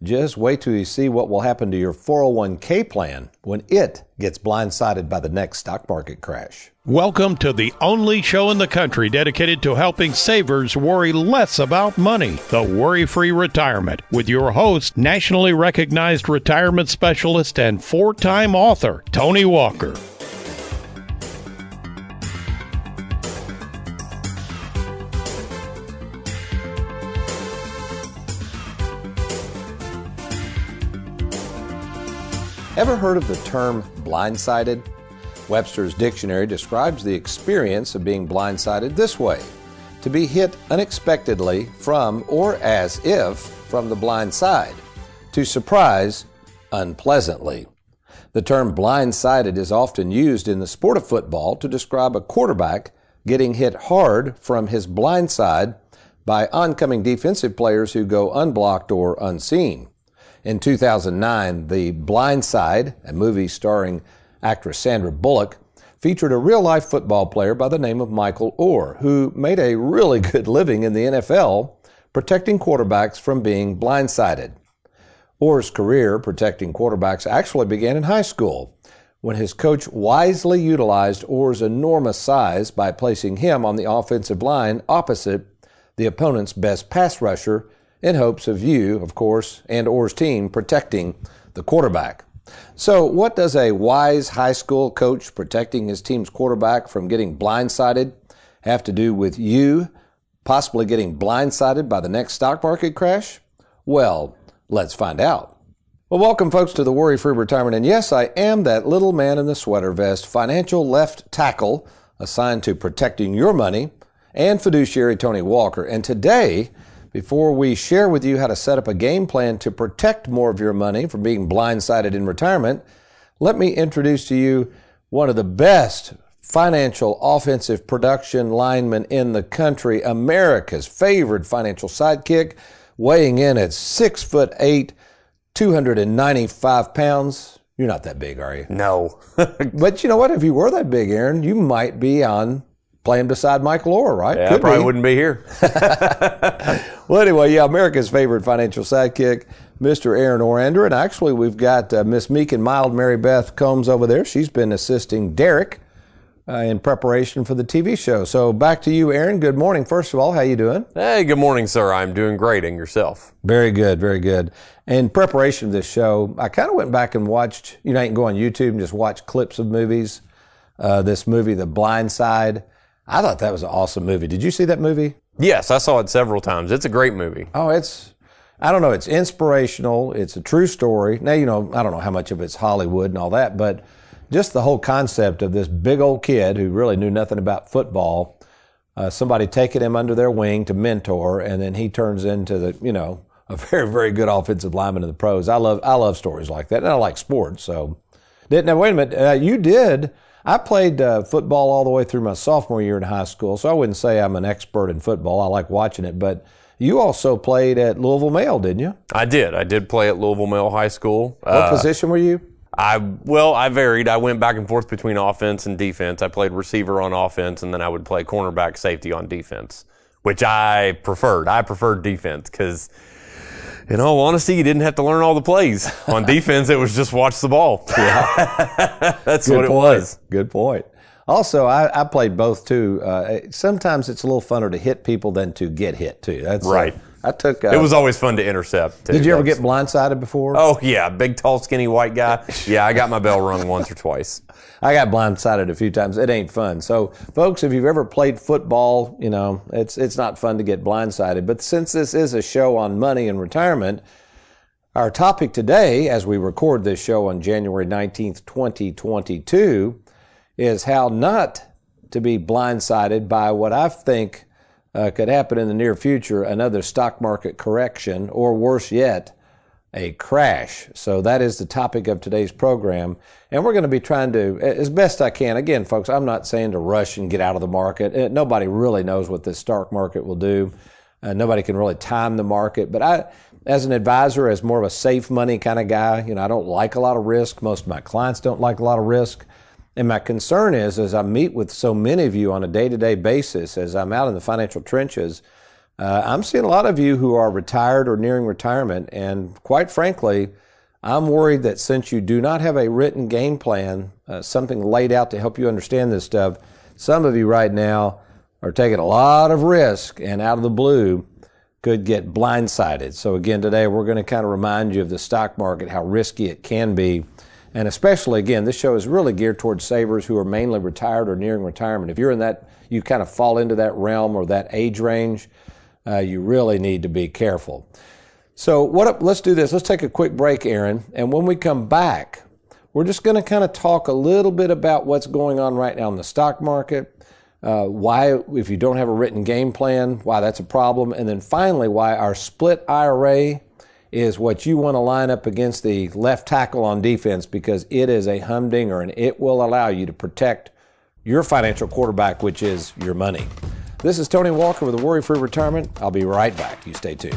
Just wait till you see what will happen to your 401k plan when it gets blindsided by the next stock market crash. Welcome to the only show in the country dedicated to helping savers worry less about money, the Worry Free Retirement, with your host, nationally recognized retirement specialist and four time author, Tony Walker. Ever heard of the term blindsided? Webster's dictionary describes the experience of being blindsided this way to be hit unexpectedly from or as if from the blind side, to surprise unpleasantly. The term blindsided is often used in the sport of football to describe a quarterback getting hit hard from his blind side by oncoming defensive players who go unblocked or unseen. In 2009, The Blind Side, a movie starring actress Sandra Bullock, featured a real life football player by the name of Michael Oher, who made a really good living in the NFL protecting quarterbacks from being blindsided. Oher's career protecting quarterbacks actually began in high school when his coach wisely utilized Oher's enormous size by placing him on the offensive line opposite the opponent's best pass rusher in hopes of you, of course, and Oher's team protecting the quarterback. So, what does a wise high school coach protecting his team's quarterback from getting blindsided have to do with you possibly getting blindsided by the next stock market crash? Well, let's find out. Well, welcome, folks, to the Worry Free Retirement. And yes, I am that little man in the sweater vest, financial left tackle assigned to protecting your money, and fiduciary Tony Walker. And today, before we share with you how to set up a game plan to protect more of your money from being blindsided in retirement, let me introduce to you one of the best financial offensive production linemen in the country, America's favorite financial sidekick, weighing in at six foot eight, 295 pounds. You're not that big, are you? No. but you know what? If you were that big, Aaron, you might be on playing beside Mike Oher, right? Yeah, I probably be. wouldn't be here. well, anyway, yeah, America's favorite financial sidekick, Mr. Aaron Orander. And actually, we've got uh, Miss Meek and Mild Mary Beth Combs over there. She's been assisting Derek uh, in preparation for the TV show. So back to you, Aaron. Good morning. First of all, how you doing? Hey, good morning, sir. I'm doing great. And yourself? Very good, very good. In preparation of this show, I kind of went back and watched, you know, you can go on YouTube and just watch clips of movies. Uh, this movie, The Blind Side. I thought that was an awesome movie. Did you see that movie? Yes, I saw it several times. It's a great movie. Oh, it's, I don't know, it's inspirational. It's a true story. Now, you know, I don't know how much of it's Hollywood and all that, but just the whole concept of this big old kid who really knew nothing about football, uh, somebody taking him under their wing to mentor, and then he turns into the, you know, a very, very good offensive lineman in the pros. I love, I love stories like that, and I like sports. So, now wait a minute, uh, you did I played uh, football all the way through my sophomore year in high school, so I wouldn't say I'm an expert in football. I like watching it, but you also played at Louisville Male, didn't you? I did. I did play at Louisville Male High School. What uh, position were you? I well, I varied. I went back and forth between offense and defense. I played receiver on offense, and then I would play cornerback, safety on defense, which I preferred. I preferred defense because in all honesty, you didn't have to learn all the plays. On defense, it was just watch the ball. Yeah. That's Good what it was. Good point. Also, I, I played both too. Uh, sometimes it's a little funner to hit people than to get hit too. That's uh, right. Uh, I took. Uh, it was always fun to intercept. Too. Did you ever get blindsided before? Oh yeah, big, tall, skinny white guy. Yeah, I got my bell rung once or twice. I got blindsided a few times. It ain't fun. So, folks, if you've ever played football, you know it's it's not fun to get blindsided. But since this is a show on money and retirement, our topic today, as we record this show on January nineteenth, twenty twenty two, is how not to be blindsided by what I think uh, could happen in the near future another stock market correction, or worse yet, a crash. So that is the topic of today's program. And we're going to be trying to, as best I can, again, folks, I'm not saying to rush and get out of the market. Uh, nobody really knows what this stock market will do. Uh, nobody can really time the market. But I, as an advisor, as more of a safe money kind of guy, you know, I don't like a lot of risk. Most of my clients don't like a lot of risk. And my concern is, as I meet with so many of you on a day to day basis, as I'm out in the financial trenches, uh, I'm seeing a lot of you who are retired or nearing retirement. And quite frankly, I'm worried that since you do not have a written game plan, uh, something laid out to help you understand this stuff, some of you right now are taking a lot of risk and out of the blue could get blindsided. So, again, today we're going to kind of remind you of the stock market, how risky it can be and especially, again, this show is really geared towards savers who are mainly retired or nearing retirement. If you're in that, you kind of fall into that realm or that age range, uh, you really need to be careful. So, what? Let's do this. Let's take a quick break, Aaron. And when we come back, we're just going to kind of talk a little bit about what's going on right now in the stock market, uh, why, if you don't have a written game plan, why that's a problem, and then finally, why our split IRA is what you want to line up against the left tackle on defense because it is a humdinger and it will allow you to protect your financial quarterback, which is your money. This is Tony Walker with the Worry Free Retirement. I'll be right back. You stay tuned.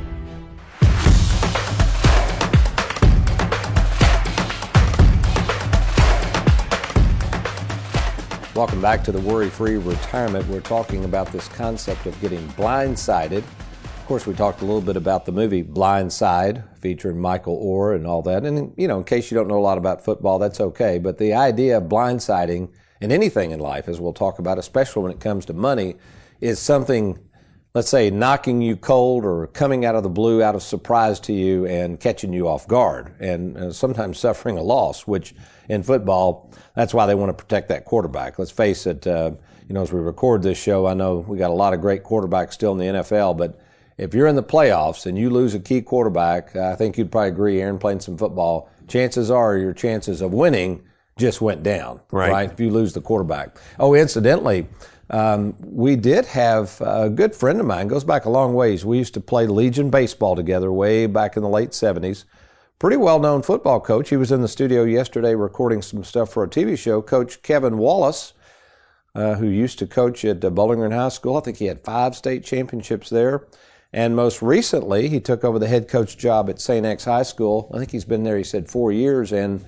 Welcome back to the Worry Free Retirement. We're talking about this concept of getting blindsided. Of course, we talked a little bit about the movie Blind Side, featuring Michael Oher and all that. And, you know, in case you don't know a lot about football, that's okay. But the idea of blindsiding in anything in life, as we'll talk about, especially when it comes to money, is something let's say, knocking you cold or coming out of the blue, out of surprise to you and catching you off guard and uh, sometimes suffering a loss, which in football, that's why they want to protect that quarterback. Let's face it, uh, you know, as we record this show, I know we got a lot of great quarterbacks still in the NFL, but if you're in the playoffs and you lose a key quarterback, I think you'd probably agree, Aaron, playing some football, chances are your chances of winning just went down, right? right? If you lose the quarterback. Oh, incidentally, um, we did have a good friend of mine, goes back a long ways. We used to play Legion baseball together way back in the late 70s. Pretty well known football coach. He was in the studio yesterday recording some stuff for a TV show. Coach Kevin Wallace, uh, who used to coach at uh, Bowling Green High School. I think he had five state championships there. And most recently, he took over the head coach job at St. X High School. I think he's been there, he said, four years and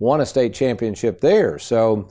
won a state championship there. So,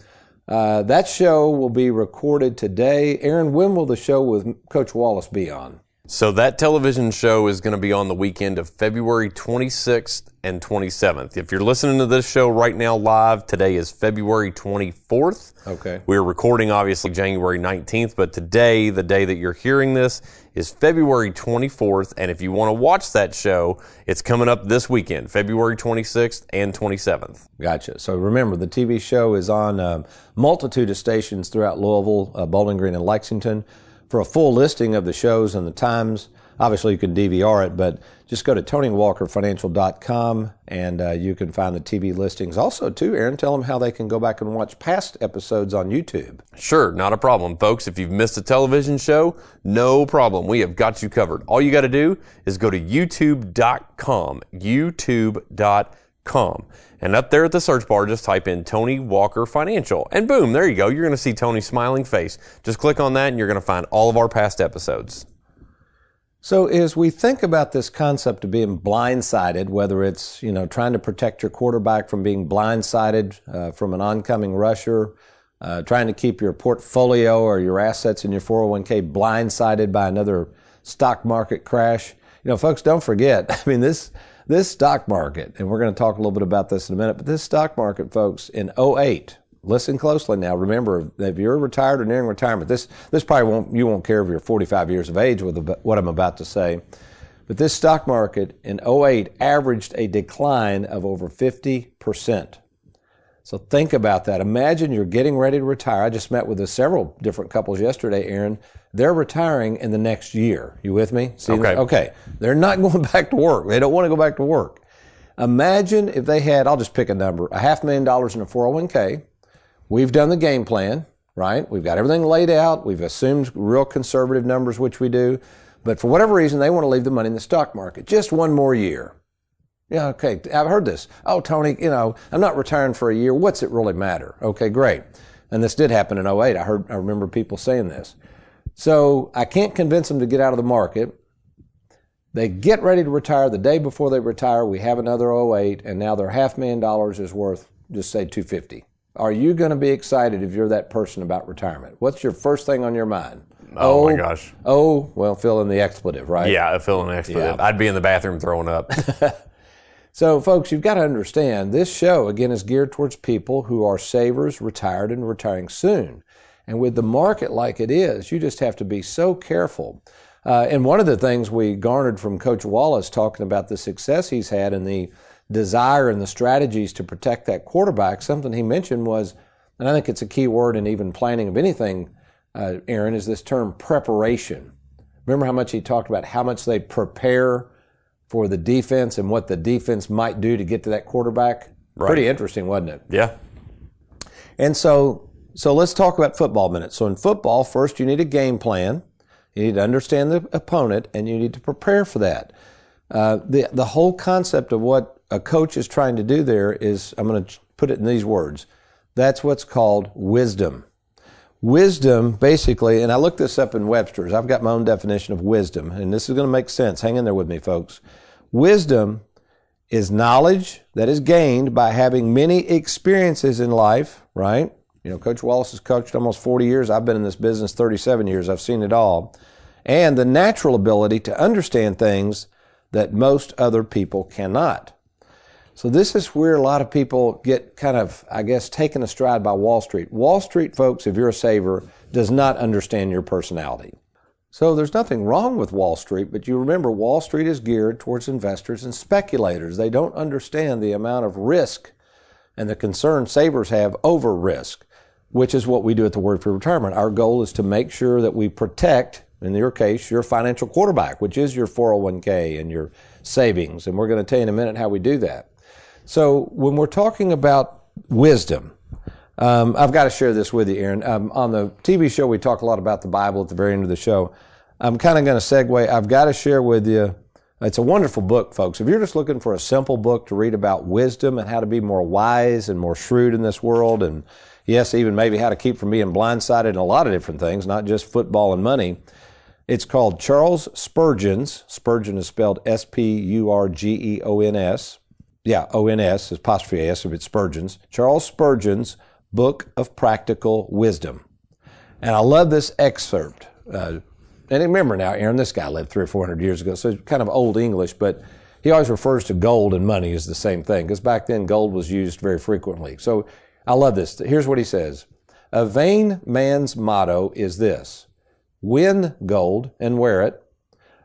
uh, that show will be recorded today. Aaron, when will the show with Coach Wallace be on? So that television show is going to be on the weekend of February 26th and 27th. If you're listening to this show right now live, today is February 24th. Okay. We're recording obviously January 19th, but today, the day that you're hearing this, is February 24th. And if you want to watch that show, it's coming up this weekend, February 26th and 27th. Gotcha. So remember, the TV show is on a um, multitude of stations throughout Louisville, uh, Bowling Green, and Lexington. For a full listing of the shows and the times, obviously you can DVR it, but just go to TonyWalkerFinancial.com and uh, you can find the TV listings. Also, too, Aaron, tell them how they can go back and watch past episodes on YouTube. Sure, not a problem, folks. If you've missed a television show, no problem. We have got you covered. All you got to do is go to YouTube.com. YouTube.com. And up there at the search bar, just type in Tony Walker Financial. And boom, there you go. You're going to see Tony's smiling face. Just click on that and you're going to find all of our past episodes. So as we think about this concept of being blindsided, whether it's, you know, trying to protect your quarterback from being blindsided uh, from an oncoming rusher, uh, trying to keep your portfolio or your assets in your 401k blindsided by another stock market crash. You know, folks, don't forget, I mean, this, this stock market, and we're going to talk a little bit about this in a minute, but this stock market, folks, in 08, listen closely now. Remember, if you're retired or nearing retirement, this this probably won't you won't care if you're 45 years of age with what I'm about to say. But this stock market in 08 averaged a decline of over 50%. So think about that. Imagine you're getting ready to retire. I just met with several different couples yesterday, Aaron. They're retiring in the next year. You with me? See okay. Okay. They're not going back to work. They don't want to go back to work. Imagine if they had, I'll just pick a number, a half million dollars in a 401k. We've done the game plan, right? We've got everything laid out. We've assumed real conservative numbers, which we do. But for whatever reason, they want to leave the money in the stock market. Just one more year. Yeah, okay. I've heard this. Oh, Tony, you know, I'm not retiring for a year. What's it really matter? Okay, great. And this did happen in 08. I heard, I remember people saying this. So I can't convince them to get out of the market. They get ready to retire the day before they retire. We have another 08 and now their half million dollars is worth just say 250. Are you going to be excited if you're that person about retirement? What's your first thing on your mind? Oh, oh my gosh. Oh, well, fill in the expletive, right? Yeah, fill in the expletive. Yeah. I'd be in the bathroom throwing up. so, folks, you've got to understand this show, again, is geared towards people who are savers, retired, and retiring soon. And with the market like it is, you just have to be so careful. Uh, and one of the things we garnered from Coach Wallace talking about the success he's had in the desire and the strategies to protect that quarterback, something he mentioned was, and I think it's a key word in even planning of anything uh, Aaron, is this term preparation. Remember how much he talked about how much they prepare for the defense and what the defense might do to get to that quarterback? Right. Pretty interesting, wasn't it? Yeah. And so, so let's talk about football minutes. So in football, first you need a game plan. You need to understand the opponent and you need to prepare for that. Uh, the, the whole concept of what a coach is trying to do there is, I'm going to put it in these words. That's what's called wisdom. Wisdom, basically, and I looked this up in Webster's. I've got my own definition of wisdom, and this is going to make sense. Hang in there with me, folks. Wisdom is knowledge that is gained by having many experiences in life, right? You know, Coach Wallace has coached almost 40 years. I've been in this business 37 years. I've seen it all. And the natural ability to understand things that most other people cannot. So this is where a lot of people get kind of, I guess, taken astride by Wall Street. Wall Street folks, if you're a saver, does not understand your personality. So there's nothing wrong with Wall Street, but you remember Wall Street is geared towards investors and speculators. They don't understand the amount of risk and the concern savers have over risk, which is what we do at the Worry for Retirement. Our goal is to make sure that we protect, in your case, your financial quarterback, which is your 401k and your savings. And we're going to tell you in a minute how we do that. So when we're talking about wisdom, um, I've got to share this with you, Aaron. Um, on the TV show, we talk a lot about the Bible at the very end of the show. I'm kind of going to segue. I've got to share with you. It's a wonderful book, folks. If you're just looking for a simple book to read about wisdom and how to be more wise and more shrewd in this world, and yes, even maybe how to keep from being blindsided in a lot of different things, not just football and money. It's called Charles Spurgeon's. Spurgeon is spelled S P U R G E O N S yeah, O-N-S, apostrophe S if it's Spurgeon's, Charles Spurgeon's Book of Practical Wisdom. And I love this excerpt. Uh, and remember now, Aaron, this guy lived three or four hundred years ago, so it's kind of old English, but he always refers to gold and money as the same thing, because back then gold was used very frequently. So I love this. Here's what he says. A vain man's motto is this, win gold and wear it,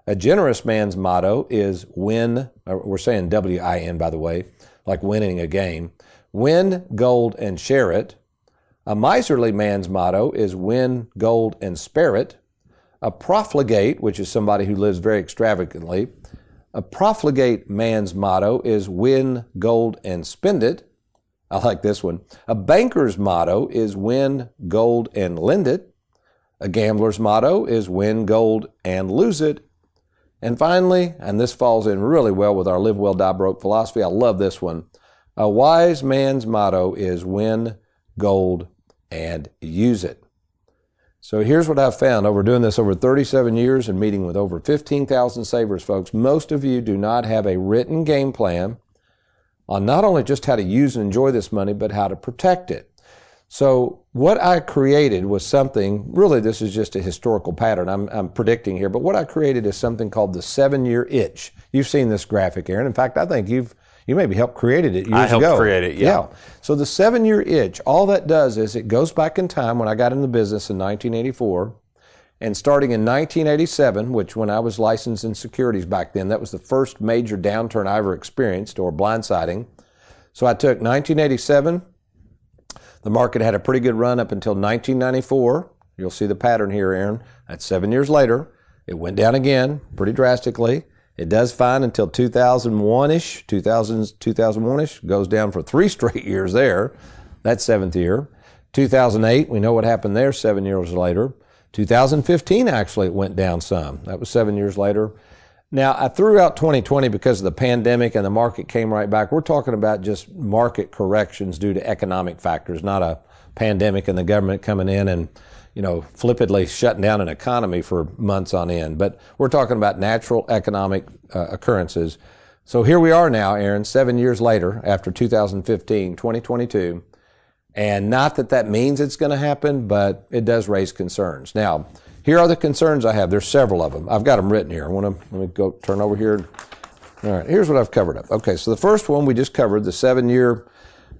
a generous man's motto is win, uh, we're saying W I N, by the way, like winning a game. Win gold and share it. A miserly man's motto is win gold and spare it. A profligate, which is somebody who lives very extravagantly, a profligate man's motto is win gold and spend it. I like this one. A banker's motto is win gold and lend it. A gambler's motto is win gold and lose it. And finally, and this falls in really well with our live well, die broke philosophy. I love this one. A wise man's motto is win gold and use it. So here's what I've found over doing this over 37 years and meeting with over 15,000 savers, folks. Most of you do not have a written game plan on not only just how to use and enjoy this money, but how to protect it. So what I created was something, really this is just a historical pattern I'm, I'm predicting here, but what I created is something called the seven year itch. You've seen this graphic, Aaron. In fact, I think you've, You maybe helped create it years I helped ago. create it, yeah. So the seven year itch, all that does is it goes back in time when I got in the business in 1984. And starting in 1987, which when I was licensed in securities back then, that was the first major downturn I ever experienced or blindsiding. So I took 1987. The market had a pretty good run up until 1994. You'll see the pattern here, Aaron. That's seven years later. It went down again pretty drastically. It does fine until 2001 ish, 2000, 2001 ish, goes down for three straight years there. That's seventh year. 2008, we know what happened there seven years later. 2015, actually, it went down some. That was seven years later. Now, I threw out 2020 because of the pandemic and the market came right back. We're talking about just market corrections due to economic factors, not a pandemic and the government coming in and, you know, flippantly shutting down an economy for months on end. But we're talking about natural economic uh, occurrences. So here we are now, Aaron, seven years later, after 2015, 2022. And not that that means it's going to happen, but it does raise concerns. Now, here are the concerns I have. There's several of them. I've got them written here. I want to let me go turn over here. All right, here's what I've covered up. Okay, so the first one we just covered, the seven year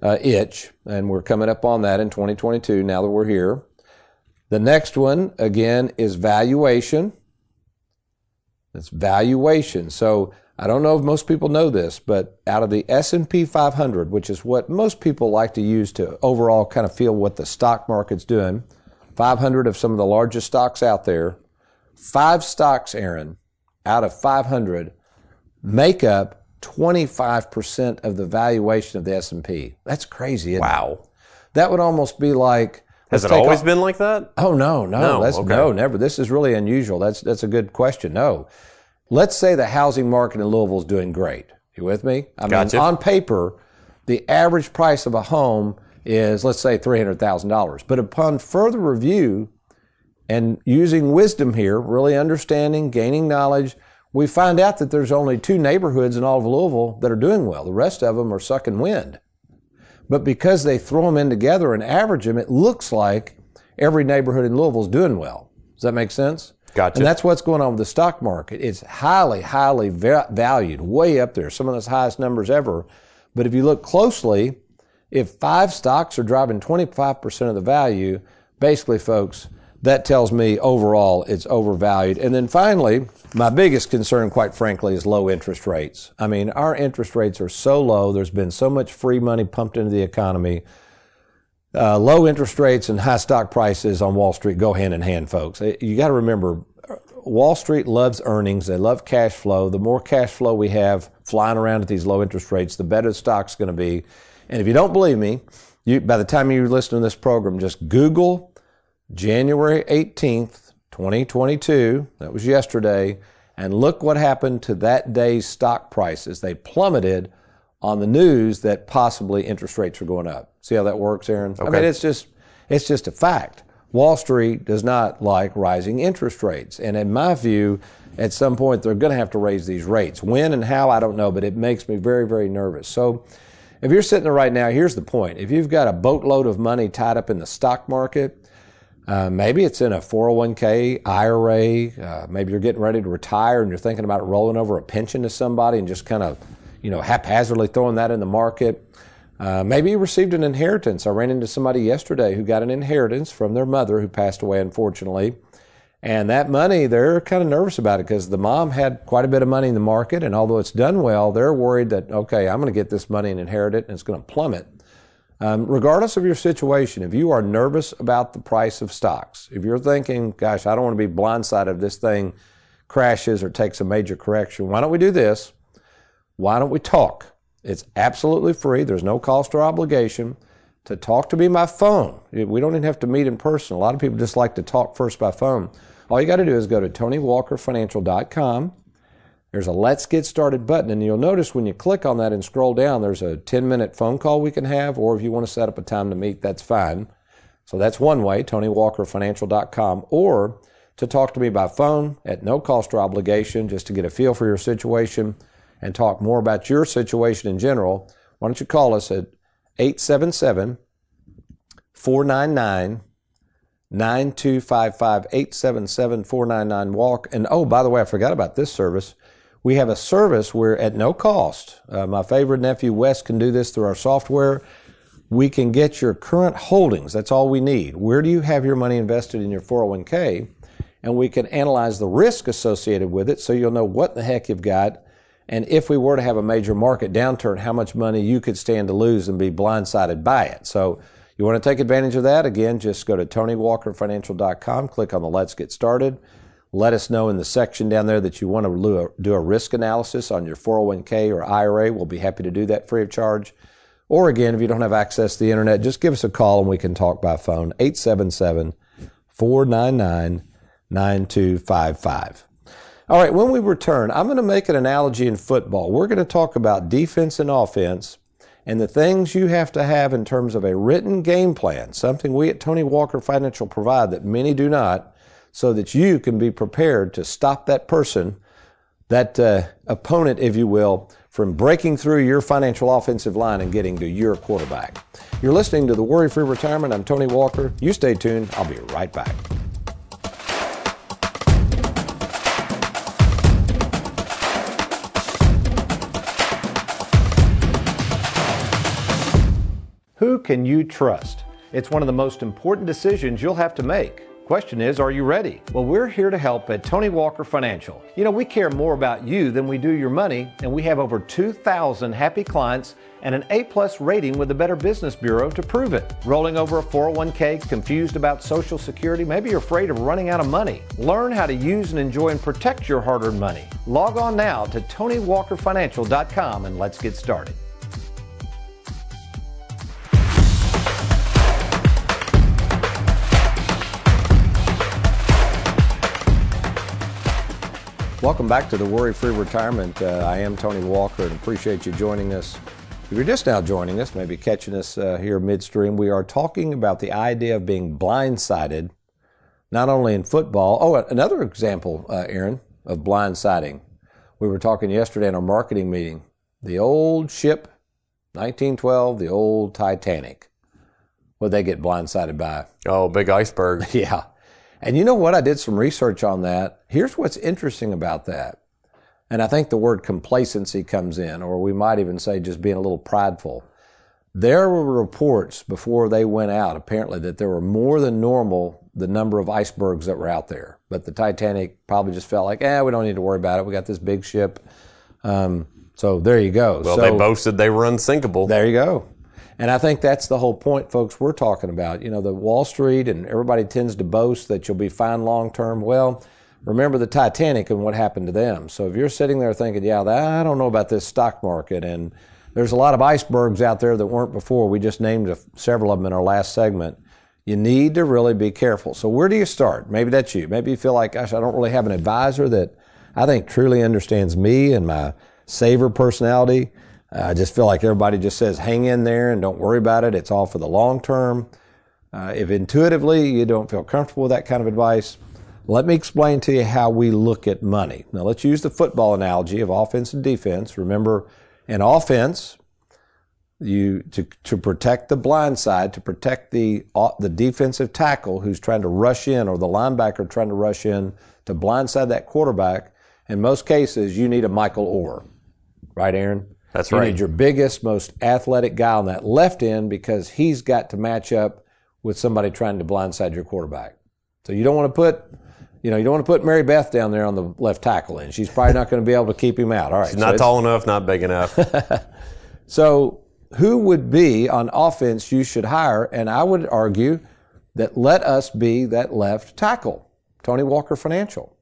uh, itch, and we're coming up on that in 2022 now that we're here. The next one, again, is valuation. It's valuation. So I don't know if most people know this, but out of the S&P 500, which is what most people like to use to overall kind of feel what the stock market's doing, 500 of some of the largest stocks out there, five stocks, Aaron, out of 500 make up 25% of the valuation of the S&P. That's crazy. isn't it? Wow. That would almost be like Has it always all- been like that? Oh no, no, No, that's okay. no, never. This is really unusual. That's that's a good question. No, let's say the housing market in Louisville is doing great. You with me? I Gotcha. mean, on paper, the average price of a home is let's say three hundred thousand dollars. But upon further review and using wisdom here, really understanding, gaining knowledge, we find out that there's only two neighborhoods in all of Louisville that are doing well. The rest of them are sucking wind. But because they throw them in together and average them, it looks like every neighborhood in Louisville is doing well. Does that make sense? Gotcha. And that's what's going on with the stock market. It's highly, highly va- valued, way up there, some of the highest numbers ever. But if you look closely, if five stocks are driving 25% of the value, basically, folks, that tells me overall it's overvalued. And then finally, my biggest concern, quite frankly, is low interest rates. I mean, our interest rates are so low. There's been so much free money pumped into the economy. Uh, low interest rates and high stock prices on Wall Street go hand in hand, folks. Uh, You got to remember, Wall Street loves earnings. They love cash flow. The more cash flow we have flying around at these low interest rates, the better the stock's going to be. And if you don't believe me, you, by the time you listen to this program, just Google January 18th, 2022. That was yesterday. And look what happened to that day's stock prices. They plummeted on the news that possibly interest rates are going up. See how that works, Aaron? Okay. I mean, it's just it's just a fact. Wall Street does not like rising interest rates, and in my view, at some point they're going to have to raise these rates. When and how, I don't know, but it makes me very, very nervous. So, if you're sitting there right now, here's the point: if you've got a boatload of money tied up in the stock market, uh, maybe it's in a 401k, IRA. Uh, maybe you're getting ready to retire and you're thinking about rolling over a pension to somebody and just kind of, you know, haphazardly throwing that in the market. Uh, maybe you received an inheritance. I ran into somebody yesterday who got an inheritance from their mother who passed away, unfortunately. And that money, they're kind of nervous about it because the mom had quite a bit of money in the market. And although it's done well, they're worried that, okay, I'm going to get this money and inherit it and it's going to plummet. Um, regardless of your situation, if you are nervous about the price of stocks, if you're thinking, gosh, I don't want to be blindsided if this thing crashes or takes a major correction, why don't we do this? Why don't we talk? It's absolutely free. There's no cost or obligation to talk to me by phone. We don't even have to meet in person. A lot of people just like to talk first by phone. All you got to do is go to TonyWalkerFinancial.com. There's a Let's Get Started button, and you'll notice when you click on that and scroll down, there's a 10 minute phone call we can have, or if you want to set up a time to meet, that's fine. So that's one way, TonyWalkerFinancial.com, or to talk to me by phone at no cost or obligation, just to get a feel for your situation and talk more about your situation in general. Why don't you call us at 877 499 9255 877 499 walk. And oh, by the way, I forgot about this service. We have a service where at no cost, uh, my favorite nephew Wes can do this through our software. We can get your current holdings. That's all we need. Where do you have your money invested in your 401k? And we can analyze the risk associated with it so you'll know what the heck you've got. And if we were to have a major market downturn, how much money you could stand to lose and be blindsided by it. So you want to take advantage of that? Again, just go to TonyWalkerFinancial.com, click on the Let's Get Started. Let us know in the section down there that you want to do a risk analysis on your 401k or IRA. We'll be happy to do that free of charge. Or again, if you don't have access to the internet, just give us a call and we can talk by phone. 877 499 9255. All right, when we return, I'm going to make an analogy in football. We're going to talk about defense and offense and the things you have to have in terms of a written game plan, something we at Tony Walker Financial provide that many do not so that you can be prepared to stop that person, that uh, opponent, if you will, from breaking through your financial offensive line and getting to your quarterback. You're listening to the Worry Free Retirement. I'm Tony Walker. You stay tuned. I'll be right back. Who can you trust? It's one of the most important decisions you'll have to make. Question is, are you ready? Well, we're here to help at Tony Walker Financial. You know, we care more about you than we do your money, and we have over 2,000 happy clients and an A plus rating with the Better Business Bureau to prove it. Rolling over a 401k, confused about Social Security, maybe you're afraid of running out of money. Learn how to use and enjoy and protect your hard earned money. Log on now to TonyWalkerFinancial.com and let's get started. Welcome back to the Worry Free Retirement. Uh, I am Tony Walker and appreciate you joining us. If you're just now joining us, maybe catching us uh, here midstream, we are talking about the idea of being blindsided, not only in football. Oh, another example, uh, Aaron, of blindsiding. We were talking yesterday in our marketing meeting. The old ship, 1912, the old Titanic. What they get blindsided by? Oh, big iceberg. yeah. And you know what? I did some research on that. Here's what's interesting about that. And I think the word complacency comes in, or we might even say just being a little prideful. There were reports before they went out, apparently, that there were more than normal the number of icebergs that were out there. But the Titanic probably just felt like, eh, we don't need to worry about it. We got this big ship. Um, so there you go. Well, so, they boasted they were unsinkable. There you go. And I think that's the whole point, folks, we're talking about. You know, the Wall Street and everybody tends to boast that you'll be fine long term. Well, remember the Titanic and what happened to them. So if you're sitting there thinking, yeah, I don't know about this stock market, and there's a lot of icebergs out there that weren't before, we just named several of them in our last segment. You need to really be careful. So where do you start? Maybe that's you. Maybe you feel like, gosh, I don't really have an advisor that I think truly understands me and my saver personality. I just feel like everybody just says, hang in there and don't worry about it. It's all for the long term. Uh, if intuitively you don't feel comfortable with that kind of advice, let me explain to you how we look at money. Now, let's use the football analogy of offense and defense. Remember, in offense, you to, to protect the blind side, to protect the uh, the defensive tackle who's trying to rush in, or the linebacker trying to rush in to blindside that quarterback. In most cases, you need a Michael Oher, right, Aaron? That's you right. You need your biggest, most athletic guy on that left end because he's got to match up with somebody trying to blindside your quarterback. So you don't want to put, you know, you don't want to put Mary Beth down there on the left tackle end. She's probably not going to be able to keep him out. All right. She's not tall enough, not big enough. so who would be on offense you should hire? And I would argue that let us be that left tackle, Tony Walker Financial.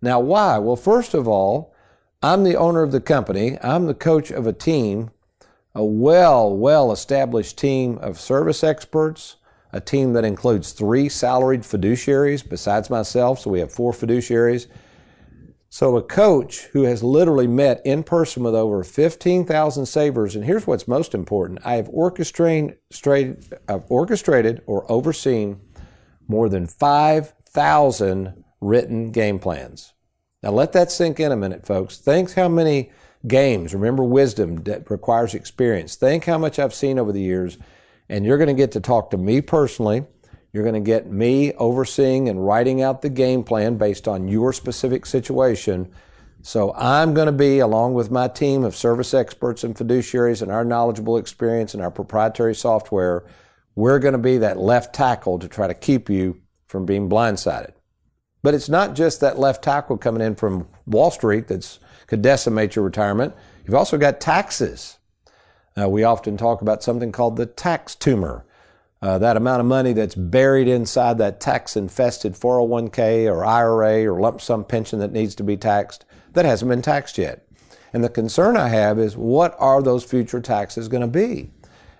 Now, why? Well, first of all, I'm the owner of the company. I'm the coach of a team, a well, well established team of service experts, a team that includes three salaried fiduciaries besides myself. So we have four fiduciaries. So a coach who has literally met in person with over 15,000 savers. And here's what's most important. I have orchestrated, I've orchestrated or overseen more than 5,000 written game plans. Now let that sink in a minute, folks. Think how many games, remember wisdom that requires experience. Think how much I've seen over the years, and you're going to get to talk to me personally. You're going to get me overseeing and writing out the game plan based on your specific situation So I'm going to be, along with my team of service experts and fiduciaries and our knowledgeable experience and our proprietary software, we're going to be that left tackle to try to keep you from being blindsided. But it's not just that left tackle coming in from Wall Street that's could decimate your retirement. You've also got taxes. Uh, we often talk about something called the tax tumor. Uh, that amount of money that's buried inside that tax infested 401k or IRA or lump sum pension that needs to be taxed that hasn't been taxed yet. And the concern I have is what are those future taxes going to be?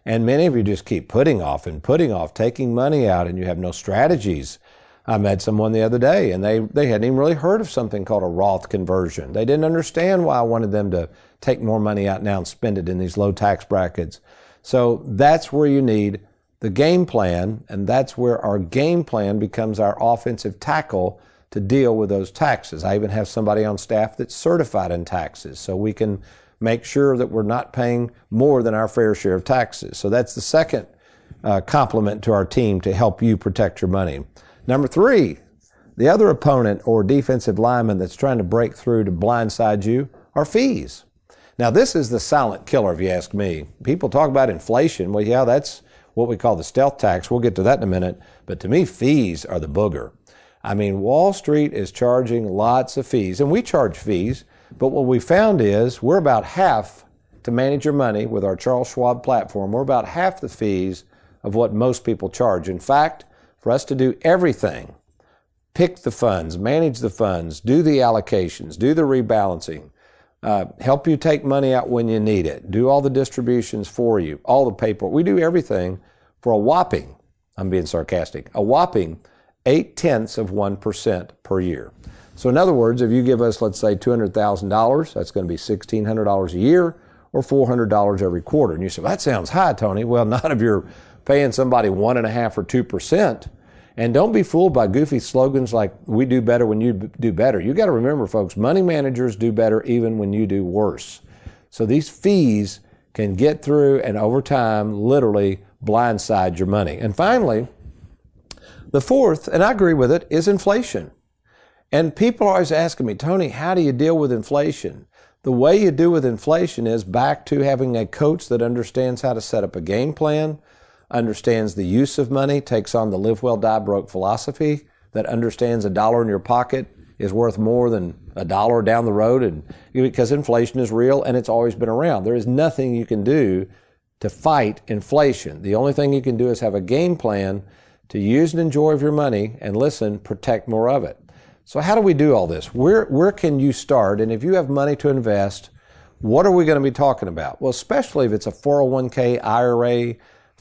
And many of you just keep putting off and putting off, taking money out, and you have no strategies. I met someone the other day and they, they hadn't even really heard of something called a Roth conversion. They didn't understand why I wanted them to take more money out now and spend it in these low tax brackets. So that's where you need the game plan, and that's where our game plan becomes our offensive tackle to deal with those taxes. I even have somebody on staff that's certified in taxes, so we can make sure that we're not paying more than our fair share of taxes. So that's the second uh, to our team to help you protect your money. Number three, the other opponent or defensive lineman that's trying to break through to blindside you are fees. Now, this is the silent killer, if you ask me. People talk about inflation. Well, yeah, that's what we call the stealth tax. We'll get to that in a minute. But to me, fees are the booger. I mean, Wall Street is charging lots of fees, and we charge fees, but what we found is we're about half to manage your money with our Charles Schwab platform. We're about half the fees of what most people charge. In fact, for us to do everything, pick the funds, manage the funds, do the allocations, do the rebalancing, uh, help you take money out when you need it, do all the distributions for you, all the paperwork. We do everything for a whopping, I'm being sarcastic, a whopping eight tenths of 1% per year. So, in other words, if you give us, let's say, $200,000, that's going to be $1,600 a year or $400 every quarter. And you say, well, that sounds high, Tony. Well, not if you're paying somebody one and a half or 2%. And don't be fooled by goofy slogans like, we do better when you do better. You got to remember, folks, money managers do better even when you do worse. So these fees can get through and over time literally blindside your money. And finally, the fourth, and I agree with it, is inflation. And people are always asking me, Tony, how do you deal with inflation? The way you do with inflation is back to having a coach that understands how to set up a game plan, understands the use of money, takes on the live well, die broke philosophy, that understands a dollar in your pocket is worth more than a dollar down the road and because inflation is real and it's always been around. There is nothing you can do to fight inflation. The only thing you can do is have a game plan to use and enjoy of your money and listen, protect more of it. So how do we do all this? Where, where can you start? And if you have money to invest, what are we going to be talking about? Well, especially if it's a 401k, IRA,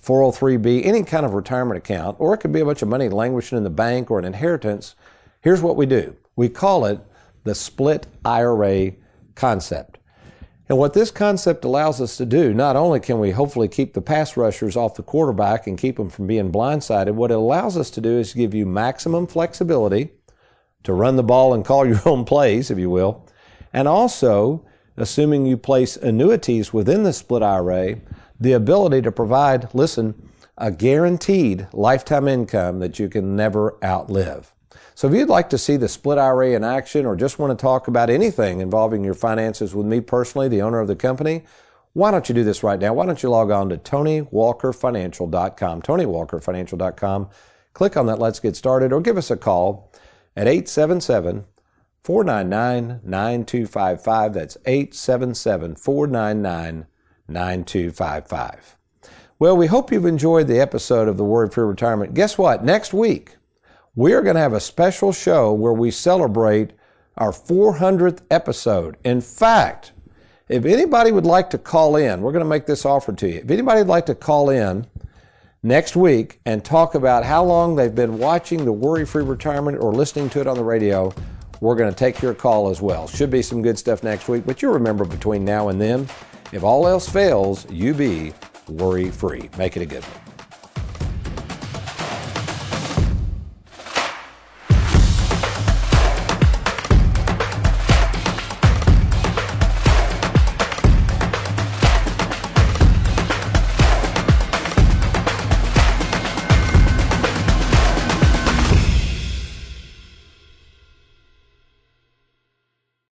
403b, any kind of retirement account, or it could be a bunch of money languishing in the bank or an inheritance. Here's what we do. We call it the split IRA concept. And what this concept allows us to do, not only can we hopefully keep the pass rushers off the quarterback and keep them from being blindsided, what it allows us to do is give you maximum flexibility to run the ball and call your own plays, if you will. And also, assuming you place annuities within the split IRA, the ability to provide, listen, a guaranteed lifetime income that you can never outlive. So if you'd like to see the split IRA in action or just want to talk about anything involving your finances with me personally, the owner of the company, why don't you do this right now? Why don't you log on to TonyWalkerFinancial.com, TonyWalkerFinancial.com. Click on that Let's Get Started or give us a call at 877 499 9255. That's 877 499 9255. Well, we hope you've enjoyed the episode of the Worry Free Retirement. Guess what? Next week, we are going to have a special show where we celebrate our 400th episode. In fact, if anybody would like to call in, we're going to make this offer to you. If anybody would like to call in next week and talk about how long they've been watching the Worry Free Retirement or listening to it on the radio, we're going to take your call as well. Should be some good stuff next week, but you'll remember between now and then, if all else fails, you be worry free. Make it a good one.